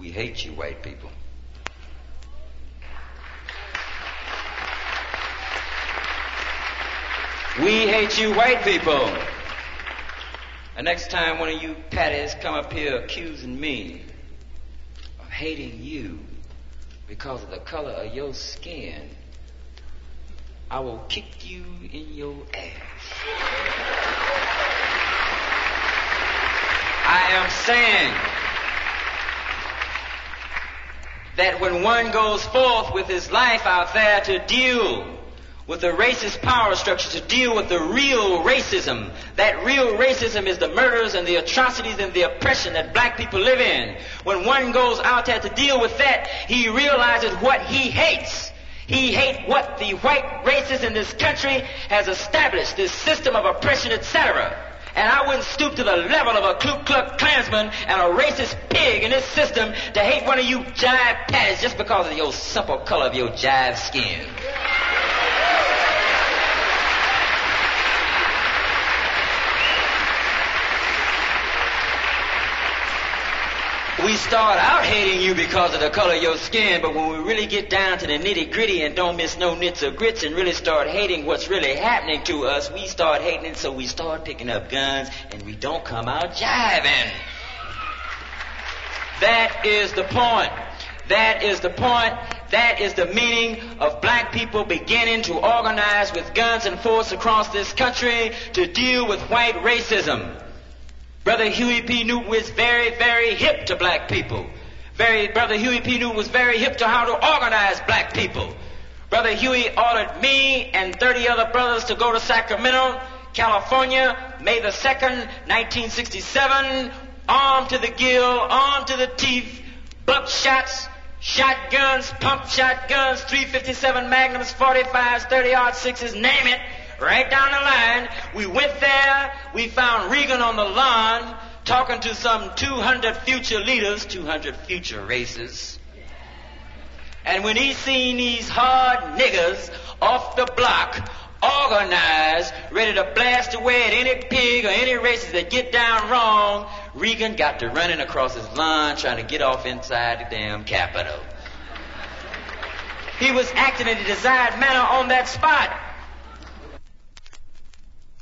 We hate you, white people. We hate you, white people. The next time one of you patties come up here accusing me of hating you because of the color of your skin, I will kick you in your ass. I am saying that when one goes forth with his life out there to deal with the racist power structure to deal with the real racism. That real racism is the murders and the atrocities and the oppression that black people live in. When one goes out there to deal with that, he realizes what he hates. He hates what the white racists in this country has established, this system of oppression, etc. And I wouldn't stoop to the level of a Ku Klux Klansman and a racist pig in this system to hate one of you jive patties just because of your simple color of your jive skin. We start out hating you because of the color of your skin, but when we really get down to the nitty gritty and don't miss no nits or grits and really start hating what's really happening to us, we start hating it, so we start picking up guns and we don't come out jiving. That is the point. That is the point. That is the meaning of black people beginning to organize with guns and force across this country to deal with white racism. Brother Huey P. Newton was very, very hip to black people. Very, Brother Huey P. Newton was very hip to how to organize black people. Brother Huey ordered me and 30 other brothers to go to Sacramento, California, May the 2nd, 1967, armed to the gill, armed to the teeth, buckshots, shotguns, pump shotguns, 357 Magnums, 45s, 30 6s, name it right down the line. We went there. We found Reagan on the lawn talking to some 200 future leaders, 200 future races. And when he seen these hard niggers off the block, organized, ready to blast away at any pig or any races that get down wrong, Reagan got to running across his lawn trying to get off inside the damn Capitol. He was acting in a desired manner on that spot.